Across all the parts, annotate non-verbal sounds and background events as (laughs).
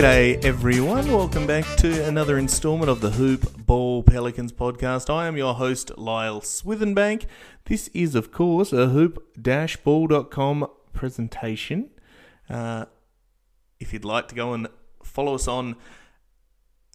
G'day, everyone. Welcome back to another installment of the Hoop Ball Pelicans podcast. I am your host, Lyle Swithenbank. This is, of course, a hoop-ball.com presentation. Uh, if you'd like to go and follow us on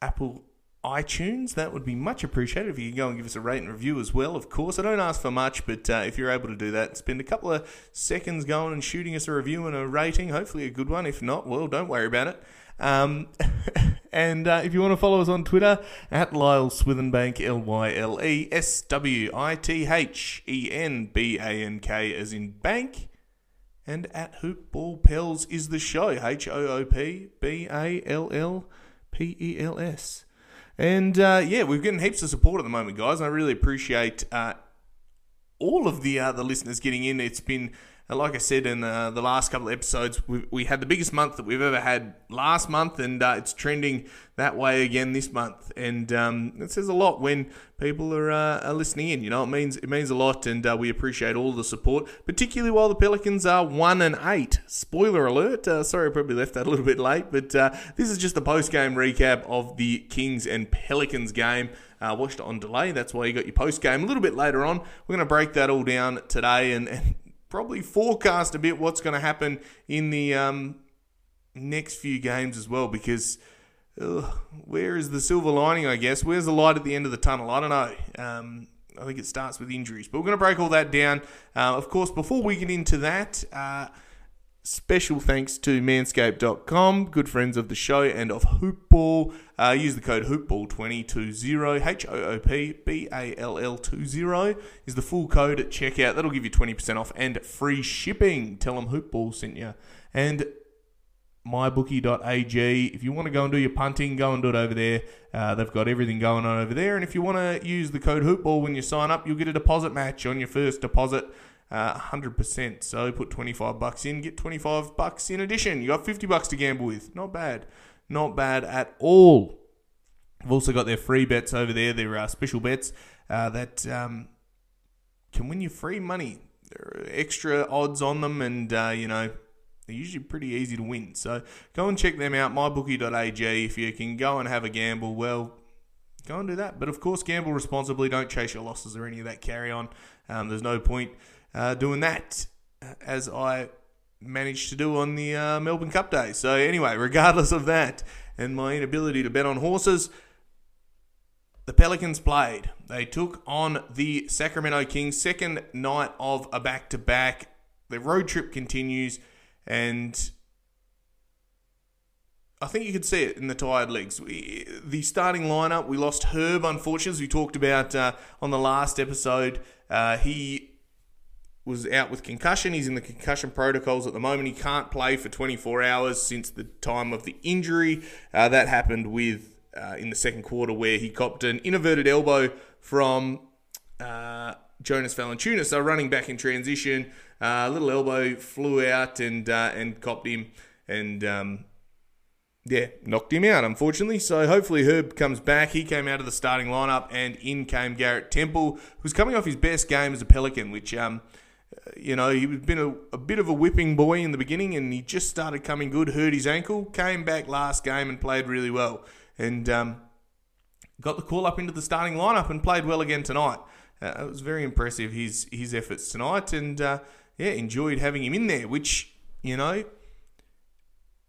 Apple iTunes, that would be much appreciated. If you can go and give us a rate and review as well, of course. I don't ask for much, but uh, if you're able to do that, spend a couple of seconds going and shooting us a review and a rating, hopefully a good one. If not, well, don't worry about it. Um, (laughs) and uh, if you want to follow us on Twitter, at Lyle Swithenbank, L Y L E S W I T H E N B A N K, as in bank. And at Hoop Ball Pels is the show, H O O P B A L L P E L S. And uh, yeah, we're getting heaps of support at the moment, guys. I really appreciate uh, all of the uh, the listeners getting in. It's been and like I said in uh, the last couple of episodes, we, had the biggest month that we've ever had last month, and uh, it's trending that way again this month. And um, it says a lot when people are, uh, are, listening in. You know, it means it means a lot, and uh, we appreciate all the support, particularly while the Pelicans are one and eight. Spoiler alert! Uh, sorry, I probably left that a little bit late, but uh, this is just a post game recap of the Kings and Pelicans game. Watched it on delay. That's why you got your post game a little bit later on. We're going to break that all down today and, and probably forecast a bit what's going to happen in the um, next few games as well because ugh, where is the silver lining, I guess? Where's the light at the end of the tunnel? I don't know. Um, I think it starts with injuries. But we're going to break all that down. Uh, of course, before we get into that, uh, Special thanks to manscaped.com, good friends of the show and of Hoopball. Uh, use the code Hoopball2020, H O O P B A L L 20 is the full code at checkout. That'll give you 20% off and free shipping. Tell them Hoopball sent you. And mybookie.ag. If you want to go and do your punting, go and do it over there. Uh, they've got everything going on over there. And if you want to use the code Hoopball when you sign up, you'll get a deposit match on your first deposit uh, 100%. So put 25 bucks in, get 25 bucks in addition. You got 50 bucks to gamble with. Not bad. Not bad at all. I've also got their free bets over there, their uh, special bets uh, that um, can win you free money. There are extra odds on them, and uh, you know they're usually pretty easy to win. So go and check them out, mybookie.ag. If you can go and have a gamble, well, go and do that. But of course, gamble responsibly. Don't chase your losses or any of that carry on. Um, there's no point uh, doing that as I managed to do on the uh, Melbourne Cup day. So, anyway, regardless of that and my inability to bet on horses, the Pelicans played. They took on the Sacramento Kings, second night of a back to back. The road trip continues, and I think you could see it in the tired legs. We, the starting lineup, we lost Herb, unfortunately, as we talked about uh, on the last episode. Uh, he was out with concussion. He's in the concussion protocols at the moment. He can't play for 24 hours since the time of the injury. Uh, that happened with uh, in the second quarter where he copped an inverted elbow from uh, Jonas Valanciunas. So running back in transition, a uh, little elbow flew out and uh, and copped him and. Um, yeah, knocked him out, unfortunately. So hopefully Herb comes back. He came out of the starting lineup, and in came Garrett Temple, who's coming off his best game as a Pelican, which um, you know, he's been a, a, bit of a whipping boy in the beginning, and he just started coming good. Hurt his ankle, came back last game and played really well, and um, got the call up into the starting lineup and played well again tonight. Uh, it was very impressive his his efforts tonight, and uh, yeah, enjoyed having him in there. Which you know,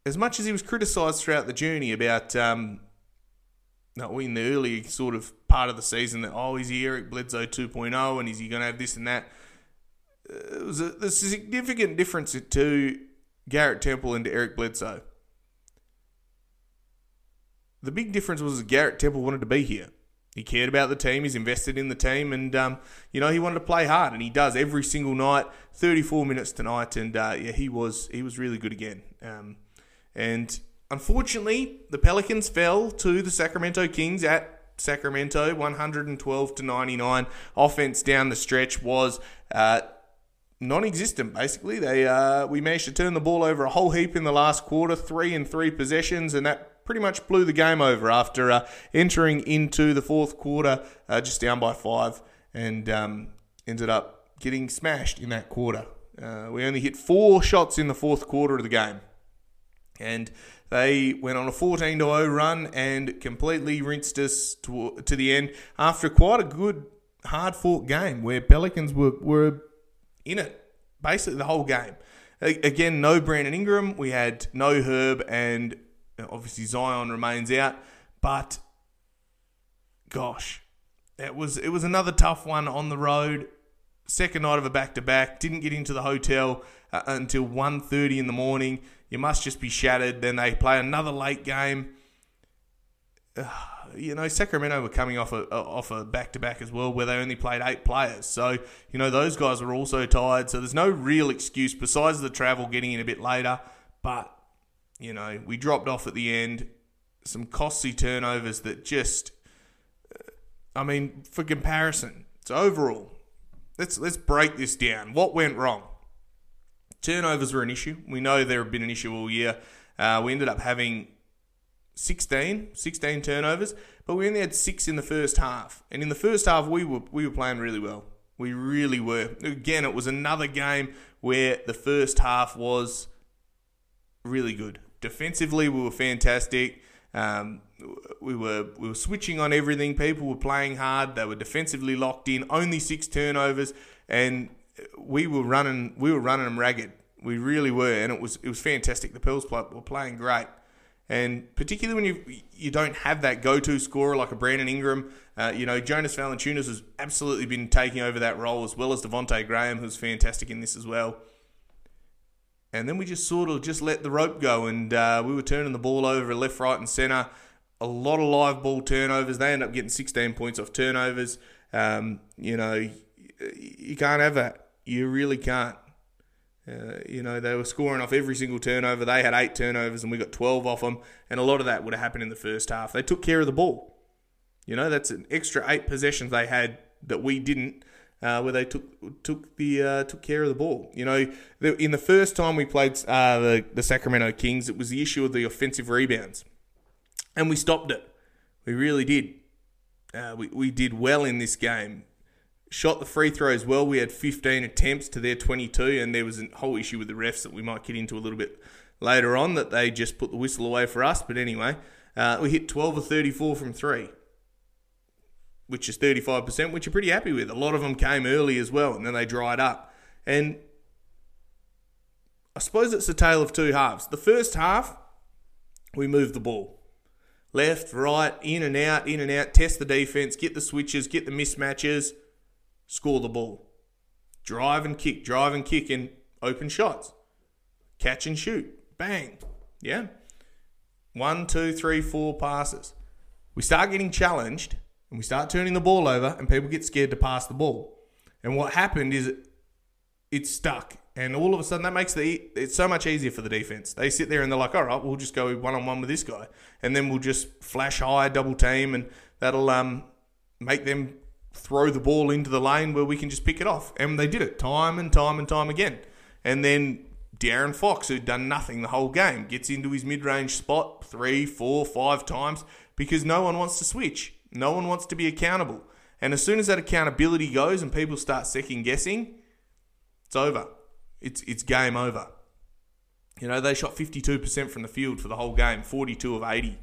as much as he was criticised throughout the journey about. Um, in the early sort of part of the season that oh is he Eric Bledsoe 2.0 and is he going to have this and that it was a, a significant difference to Garrett Temple and to Eric Bledsoe. The big difference was Garrett Temple wanted to be here. He cared about the team. He's invested in the team, and um, you know he wanted to play hard, and he does every single night. Thirty-four minutes tonight, and uh, yeah, he was he was really good again. Um, and unfortunately, the Pelicans fell to the Sacramento Kings at Sacramento, one hundred and twelve to ninety-nine. Offense down the stretch was. Uh, non-existent basically. They uh, we managed to turn the ball over a whole heap in the last quarter, three and three possessions, and that pretty much blew the game over after uh, entering into the fourth quarter uh, just down by five, and um, ended up getting smashed in that quarter. Uh, we only hit four shots in the fourth quarter of the game, and. They went on a 14 0 run and completely rinsed us to, to the end after quite a good, hard fought game where Pelicans were, were in it basically the whole game. Again, no Brandon Ingram. We had no Herb, and obviously Zion remains out. But gosh, it was it was another tough one on the road. Second night of a back to back. Didn't get into the hotel uh, until 1.30 in the morning. You must just be shattered. Then they play another late game. Uh, you know, Sacramento were coming off a off a back to back as well, where they only played eight players. So you know those guys were also tired. So there's no real excuse besides the travel getting in a bit later. But you know we dropped off at the end. Some costly turnovers that just, I mean, for comparison, so overall, let's let's break this down. What went wrong? Turnovers were an issue. We know there have been an issue all year. Uh, we ended up having 16, 16 turnovers, but we only had six in the first half. And in the first half, we were we were playing really well. We really were. Again, it was another game where the first half was really good. Defensively, we were fantastic. Um, we were we were switching on everything. People were playing hard. They were defensively locked in. Only six turnovers, and we were running we were running them ragged. We really were, and it was it was fantastic. The Pearls were playing great. And particularly when you you don't have that go-to scorer like a Brandon Ingram, uh, you know Jonas Valanciunas has absolutely been taking over that role as well as Devonte Graham, who's fantastic in this as well. And then we just sort of just let the rope go, and uh, we were turning the ball over left, right, and centre. A lot of live ball turnovers. They end up getting 16 points off turnovers. Um, you know, you can't have that. You really can't. Uh, you know, they were scoring off every single turnover. They had eight turnovers and we got 12 off them. And a lot of that would have happened in the first half. They took care of the ball. You know, that's an extra eight possessions they had that we didn't, uh, where they took took the uh, took care of the ball. You know, the, in the first time we played uh, the, the Sacramento Kings, it was the issue of the offensive rebounds. And we stopped it. We really did. Uh, we, we did well in this game shot the free throws well. We had 15 attempts to their 22, and there was a whole issue with the refs that we might get into a little bit later on that they just put the whistle away for us. But anyway, uh, we hit 12 or 34 from three, which is 35%, which you're pretty happy with. A lot of them came early as well, and then they dried up. And I suppose it's a tale of two halves. The first half, we moved the ball. Left, right, in and out, in and out, test the defense, get the switches, get the mismatches score the ball. Drive and kick, drive and kick in open shots. Catch and shoot. Bang. Yeah. One, two, three, four passes. We start getting challenged and we start turning the ball over and people get scared to pass the ball. And what happened is it, it's stuck. And all of a sudden, that makes the it's so much easier for the defense. They sit there and they're like, "All right, we'll just go one on one with this guy, and then we'll just flash high, double team, and that'll um make them throw the ball into the lane where we can just pick it off. And they did it time and time and time again. And then De'Aaron Fox, who'd done nothing the whole game, gets into his mid range spot three, four, five times because no one wants to switch. No one wants to be accountable. And as soon as that accountability goes and people start second guessing, It's over. It's it's game over. You know, they shot 52% from the field for the whole game, 42 of 80.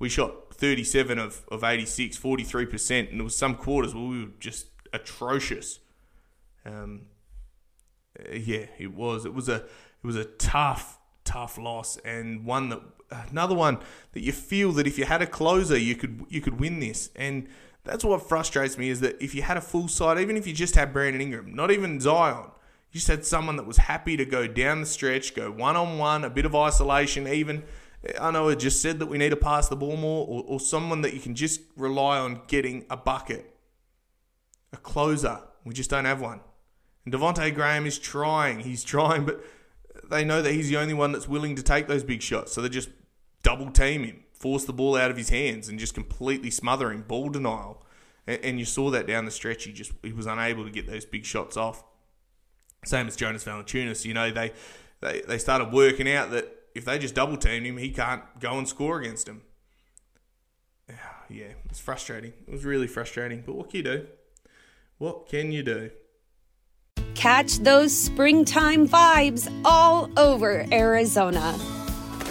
We shot 37 of, of 86, 43%, and there was some quarters where we were just atrocious. Um, yeah, it was. It was a it was a tough, tough loss, and one that another one that you feel that if you had a closer, you could you could win this. And that's what frustrates me is that if you had a full side, even if you just had Brandon Ingram, not even Zion, you just had someone that was happy to go down the stretch, go one on one, a bit of isolation, even. I know I just said that we need to pass the ball more, or, or someone that you can just rely on getting a bucket, a closer. We just don't have one. And Devonte Graham is trying. He's trying, but they know that he's the only one that's willing to take those big shots. So they just double team him, force the ball out of his hands, and just completely smother him, ball denial. And, and you saw that down the stretch. He just he was unable to get those big shots off. Same as Jonas Valanciunas. You know they they they started working out that if they just double teamed him, he can't go and score against him. Yeah, it's frustrating. It was really frustrating. But what can you do? What can you do? Catch those springtime vibes all over Arizona.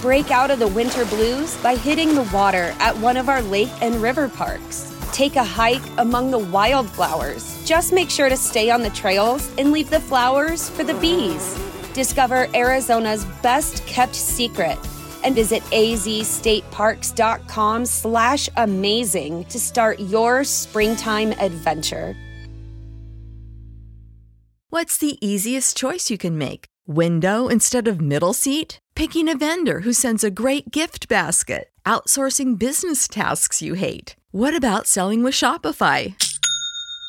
Break out of the winter blues by hitting the water at one of our lake and river parks. Take a hike among the wildflowers. Just make sure to stay on the trails and leave the flowers for the bees. Discover Arizona's best kept secret and visit azstateparks.com slash amazing to start your springtime adventure. What's the easiest choice you can make? Window instead of middle seat? Picking a vendor who sends a great gift basket? Outsourcing business tasks you hate? What about selling with Shopify?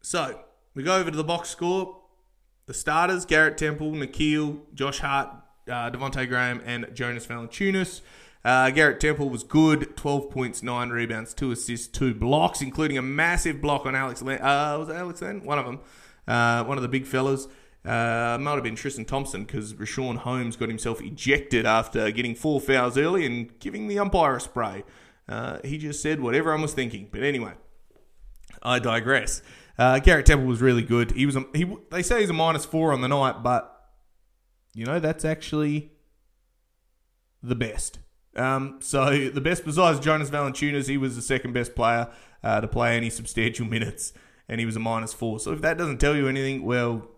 So we go over to the box score. The starters: Garrett Temple, Nickeil, Josh Hart, uh, Devonte Graham, and Jonas Valanciunas. Uh, Garrett Temple was good, 12 points, 9 rebounds, 2 assists, 2 blocks, including a massive block on Alex Len. Uh, was Alex then? One of them. Uh, one of the big fellas. Uh, might have been Tristan Thompson because Richaun Holmes got himself ejected after getting four fouls early and giving the umpire a spray. Uh, he just said what everyone was thinking. But anyway, I digress. Uh, Garrett Temple was really good. He was a, he. They say he's a minus four on the night, but you know that's actually the best. Um, so the best besides Jonas Valanciunas, he was the second best player uh, to play any substantial (laughs) minutes, and he was a minus four. So if that doesn't tell you anything, well,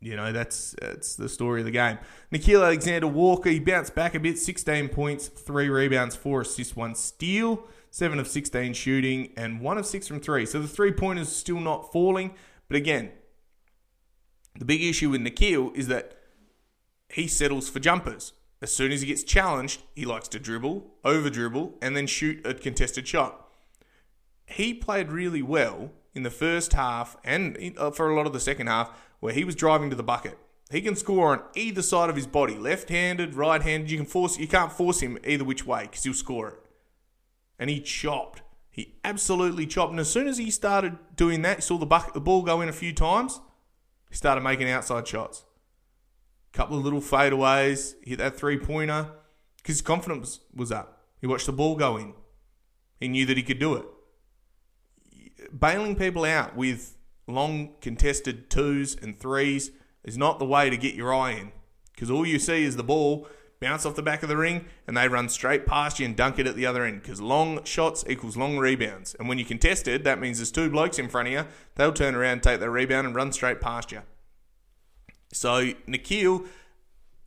you know that's that's the story of the game. Nickeil Alexander Walker, he bounced back a bit, 16 points, three rebounds, four assists, one steal. 7 of 16 shooting, and 1 of 6 from 3. So the three pointers still not falling. But again, the big issue with Nickeil is that he settles for jumpers. As soon as he gets challenged, he likes to dribble, over dribble, and then shoot a contested shot. He played really well in the first half and uh, for a lot of the second half where he was driving to the bucket. He can score on either side of his body, left-handed, right-handed. You can force you can't force him either which way because he'll score it and he chopped. He absolutely chopped. And as soon as he started doing that, he saw the, bucket, the ball go in a few times. He started making outside shots. Couple of little fadeaways, hit that three pointer his confidence was up. He watched the ball go in. He knew that he could do it. Bailing people out with long contested twos and threes is not the way to get your eye in because all you see is the ball bounce off the back of the ring and they run straight past you and dunk it at the other end because long shots equals long rebounds. And when you contest it, that means there's two blokes in front of you. They'll turn around, take their rebound, and run straight past you. So Nickeil,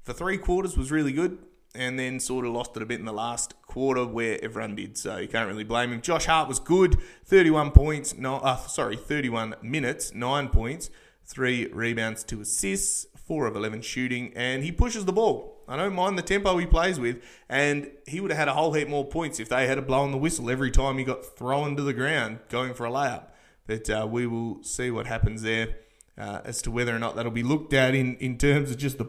for three quarters, was really good and then sort of lost it a bit in the last quarter where everyone did. So you can't really blame him. Josh Hart was good, 31 points, no, uh, sorry, 31 minutes, nine points, three rebounds, two assists, four of 11 shooting, and he pushes the ball. I don't mind the tempo he plays with, and he would have had a whole heap more points if they had a blow on the whistle every time he got thrown to the ground going for a layup. But uh, we will see what happens there uh, as to whether or not that'll be looked at in, in terms of just the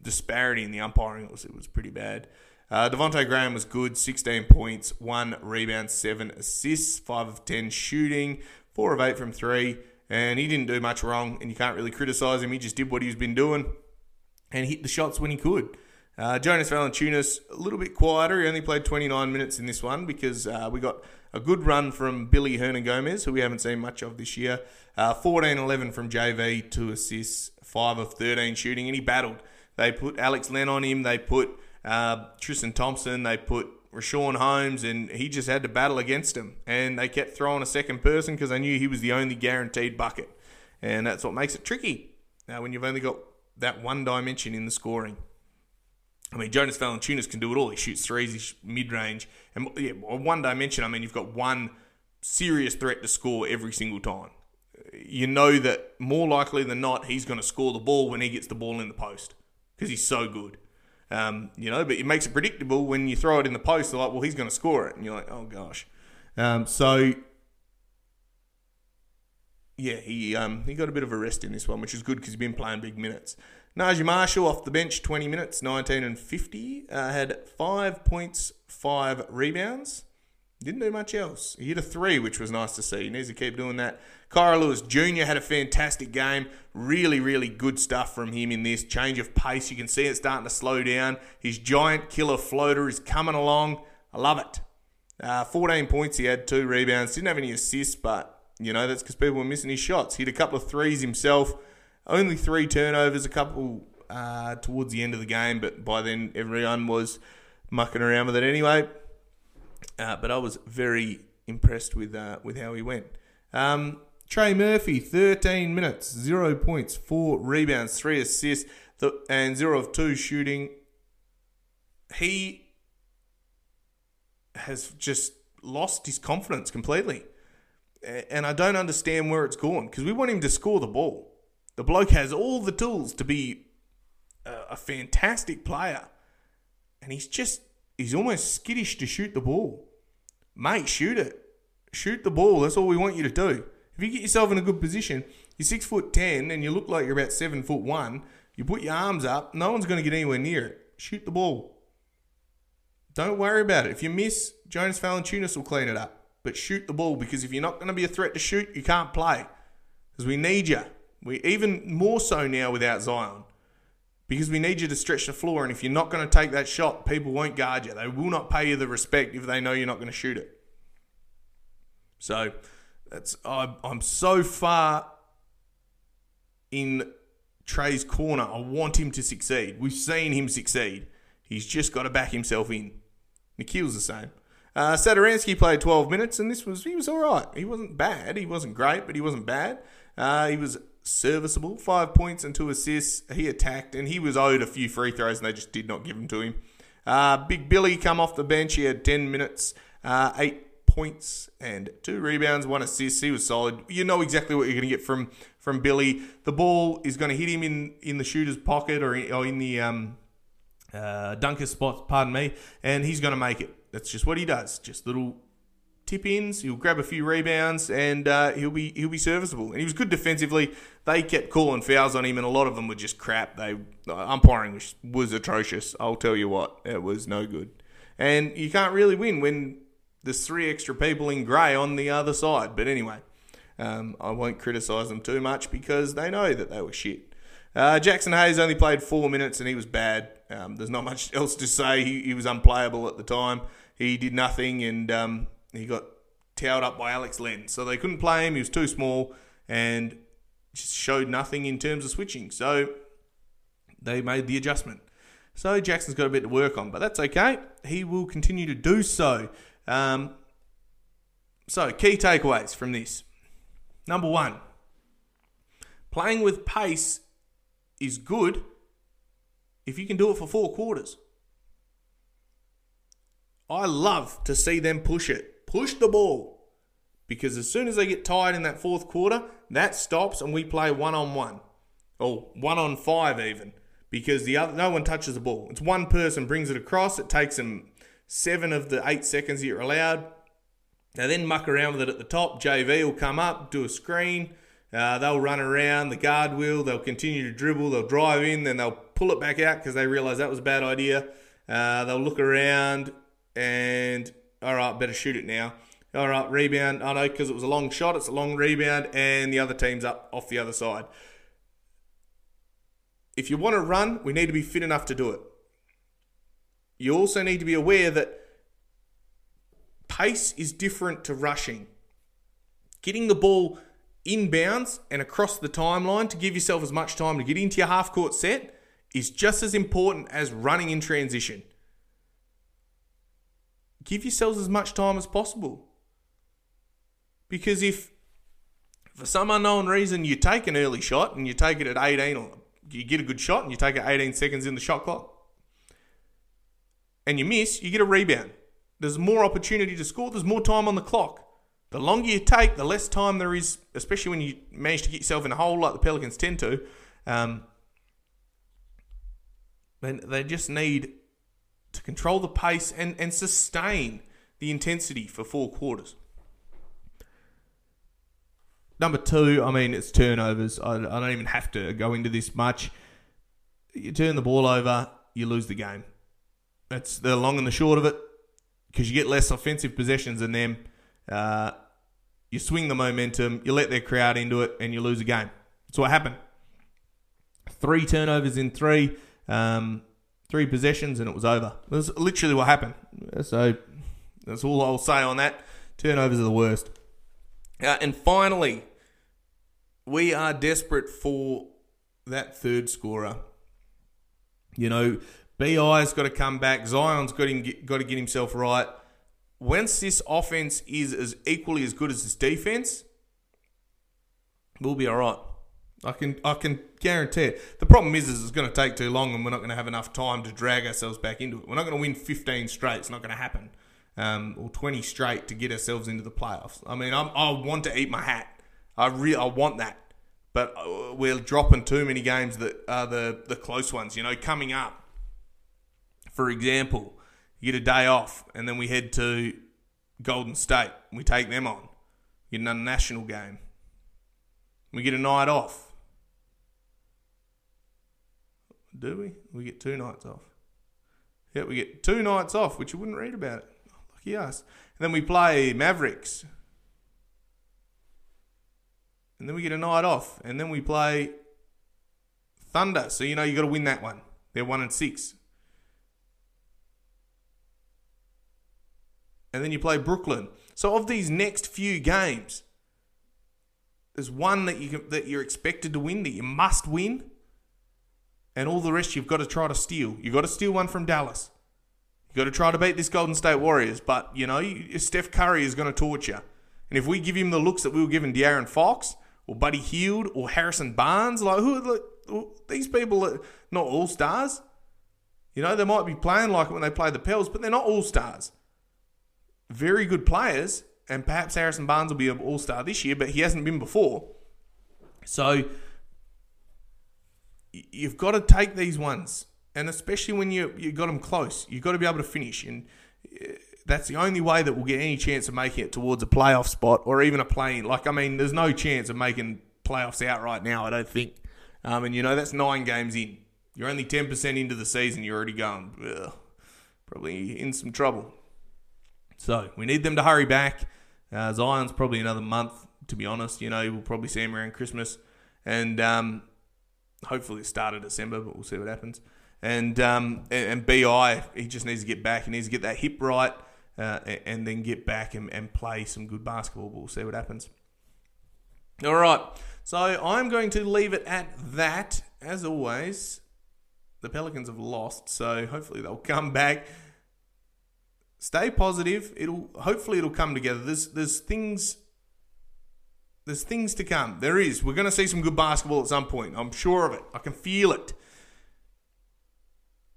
disparity in the umpiring. It was, it was pretty bad. Uh, Devonte Graham was good, 16 points, one rebound, seven assists, five of 10 shooting, four of eight from three, and he didn't do much wrong. And you can't really criticise him. He just did what he's been doing and hit the shots when he could. Uh, Jonas Valanciunas a little bit quieter. He only played 29 minutes in this one because uh, we got a good run from Billy Hernangomez, who we haven't seen much of this year. Uh, 14 11 from JV, two assists, five of 13 shooting, and he battled. They put Alex Len on him. They put uh, Tristan Thompson. They put Richaun Holmes, and he just had to battle against him. And they kept throwing a second person because they knew he was the only guaranteed bucket. And that's what makes it tricky uh, when you've only got that one dimension in the scoring. I mean, Jonas Valanciunas can do it all. He shoots threes, he's mid range, and yeah, one dimension. I mean, you've got one serious threat to score every single time. You know that more likely than not, he's going to score the ball when he gets the ball in the post because he's so good. Um, you know, but it makes it predictable when you throw it in the post. They're like, well, he's going to score it, and you're like, oh gosh. Um, so yeah, he um, he got a bit of a rest in this one, which is good because he's been playing big minutes. Naji Marshall off the bench, 20 minutes, 19 and 50. Uh, had five points, five rebounds. Didn't do much else. He hit a three, which was nice to see. He needs to keep doing that. Kira Lewis Jr. had a fantastic game. Really, really good stuff from him in this. Change of pace. You can see it starting to slow down. His giant killer floater is coming along. I love it. Uh, 14 points. He had two rebounds. Didn't have any assists, but, you know, that's because people were missing his shots. Hit a couple of threes himself. Only three turnovers, a couple uh, towards the end of the game, but by then everyone was mucking around with it anyway. Uh, but I was very impressed with uh, with how he went. Um, Trey Murphy, 13 minutes, zero points, four rebounds, three assists, and zero of two shooting. He has just lost his confidence completely. And I don't understand where it's gone because we want him to score the ball. The bloke has all the tools to be a, a fantastic player, and he's just he's almost skittish to shoot the ball. Mate, shoot it. Shoot the ball. That's all we want you to do. If you get yourself in a good position, you're six foot ten and you look like you're about seven foot one. You put your arms up. No one's going to get anywhere near it. Shoot the ball. Don't worry about it. If you miss, Jonas Valanciunas will clean it up. But shoot the ball because if you're not going to be a threat to shoot, you can't play. Because we need you. We even more so now without Zion. Because we need you to stretch the floor, and if you're not going to take that shot, people won't guard you. They will not pay you the respect if they know you're not going to shoot it. So that's I, I'm so far in Trey's corner. I want him to succeed. We've seen him succeed. He's just got to back himself in. Nickeil's the same. Uh, Satoransky played 12 minutes, and this was he was all right. He wasn't bad. He wasn't great, but he wasn't bad. Uh, he was serviceable. Five points and two assists. He attacked, and he was owed a few free throws, and they just did not give them to him. Uh, Big Billy come off the bench. He had 10 minutes, uh, eight points and two rebounds, one assist. He was solid. You know exactly what you're going to get from from Billy. The ball is going to hit him in, in the shooter's pocket or in, or in the um, uh, dunker spot, pardon me, and he's going to make it. That's just what he does. Just little tip ins. He'll grab a few rebounds and uh, he'll be he'll be serviceable. And he was good defensively. They kept calling fouls on him, and a lot of them were just crap. They umpiring was, was atrocious. I'll tell you what, it was no good. And you can't really win when there's three extra people in grey on the other side. But anyway, um, I won't criticise them too much because they know that they were shit. Uh, Jaxson Hayes only played four minutes and he was bad. Um, there's not (laughs) much else to say. He, he, was unplayable at the time. He did nothing and um, he got towed up by Alex Len. So they couldn't play him. He was too small. and just showed nothing in terms of switching. So they made the adjustment. So Jaxson's got a bit to work on, but that's okay. He will continue to do so. Um, so, key takeaways from this. Number one, playing with pace is good if you can do it for four quarters. I love to see them push it, push the ball, because as soon as they get tired in that fourth quarter, that stops and we play one on one, or one on five even, because the other no one touches the ball. It's one person brings it across. It takes them seven of the eight seconds you're allowed. They then muck around with it at the top. JV will come up, do a screen. Uh, they'll run around the guard will. They'll continue to dribble. They'll drive in. Then they'll pull it back out because they realise that was a bad idea. Uh, they'll look around and all right, better shoot it now. All right, rebound. I know because it was a long shot. It's a long rebound, and the other team's up off the other side. If you want to run, we need to be fit enough to do it. You also need to be aware that pace is different to rushing. Getting the ball inbounds and across the timeline to give yourself as much time to get into your half court set is just as important as running in transition. Give yourselves as much time as possible. Because if for some unknown reason you take an early shot and you take it at 18 or you get a good shot and you take it 18 seconds in the shot clock and you miss, you get a rebound. There's more opportunity to score, there's more time on the clock. The longer you take, the less time there is, especially when you manage to get yourself in a hole like the Pelicans tend to. Um, they, they just need to control the pace and, and sustain the intensity for four quarters. Number two, I mean, it's turnovers. I, I don't even have to go into this much. You turn the ball over, you lose the game. That's the long and the short of it because you get less offensive possessions than them. Uh, you swing the momentum, you let their crowd into it, and you lose a game. That's what happened. Three turnovers in three, um, three possessions, and it was over. That's literally what happened. So that's all I'll say on that. Turnovers are the worst. Uh, and finally, we are desperate for that third scorer. You know, BI's got to come back. Zion's got, him, got to get himself right. Once this offense is as equally as good as this defense, we'll be all right. I can I can guarantee it. The problem is, is it's going to take too long, and we're not going to have enough time to drag ourselves back into it. We're not going to win 15 straight. It's not going to happen, um, or 20 straight to get ourselves into the playoffs. I mean, I'm, i want to eat my hat. I really I want that, but uh, we're dropping too many games that are the the close ones. You know, coming up. For example, you get a day off, and then we head to Golden State. And we take them on. Get another national game. We get a night off. Do we? We get two nights off. Yeah, we get two nights off, which you wouldn't read about it. Lucky us. And then we play Mavericks. And then we get a night off. And then we play Thunder. So you know you got to win that one. They're one and six. and then you play Brooklyn. So of these next few games, there's one that you can, that you're expected to win that you must win, and all the rest you've got to try to steal. You've got to steal one from Dallas. You've got to try to beat this Golden State Warriors, but you know Steph Curry is going to you. And if we give him the looks that we were giving De'Aaron Fox or Buddy Hield or Harrison Barnes, like who, like, these people are not all stars. You know they might be playing like it when they play the Pels, but they're not all stars very good players, and perhaps Harrison Barnes will be an all star this year, but he hasn't been before. So you've got to take these ones, and especially when you you got them close, you've got to be able to finish, and uh, that's the only way that we'll get any chance of making it towards a playoff spot or even a play-in. Like I mean, there's no chance of making playoffs out right now. I don't think. Um, and you know that's nine games in. You're only ten percent into the season. You're already going. Ugh, probably in some trouble. So we need them to hurry back. Uh, Zion's probably another month, to be honest. You know, we'll probably see him around Christmas. And um, hopefully start of December, but we'll see what happens. And, um, and, and BI, he just needs to get back. He needs to get that hip right uh, and then get back and, and play some good basketball. But we'll see what happens. All right. So I'm going to leave it at that. As always, the Pelicans have lost, so hopefully they'll (laughs) come back. Stay positive. It'll hopefully it'll come together. There's there's things there's things to come. There is. We're going to see some good basketball at some point. I'm sure of it. I can feel it.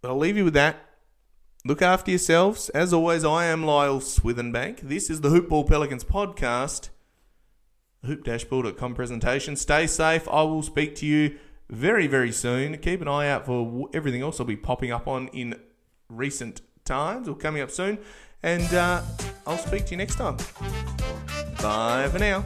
But I'll leave you with that. Look after yourselves. As always, I am Lyle Swithenbank. This is the Hoopball Pelicans podcast hoop-ball.com presentation. Stay safe. I will speak to you very, very soon. Keep an eye out for everything else I'll be popping up on in recent times or coming up soon. And uh, I'll speak to you next time. Bye for now.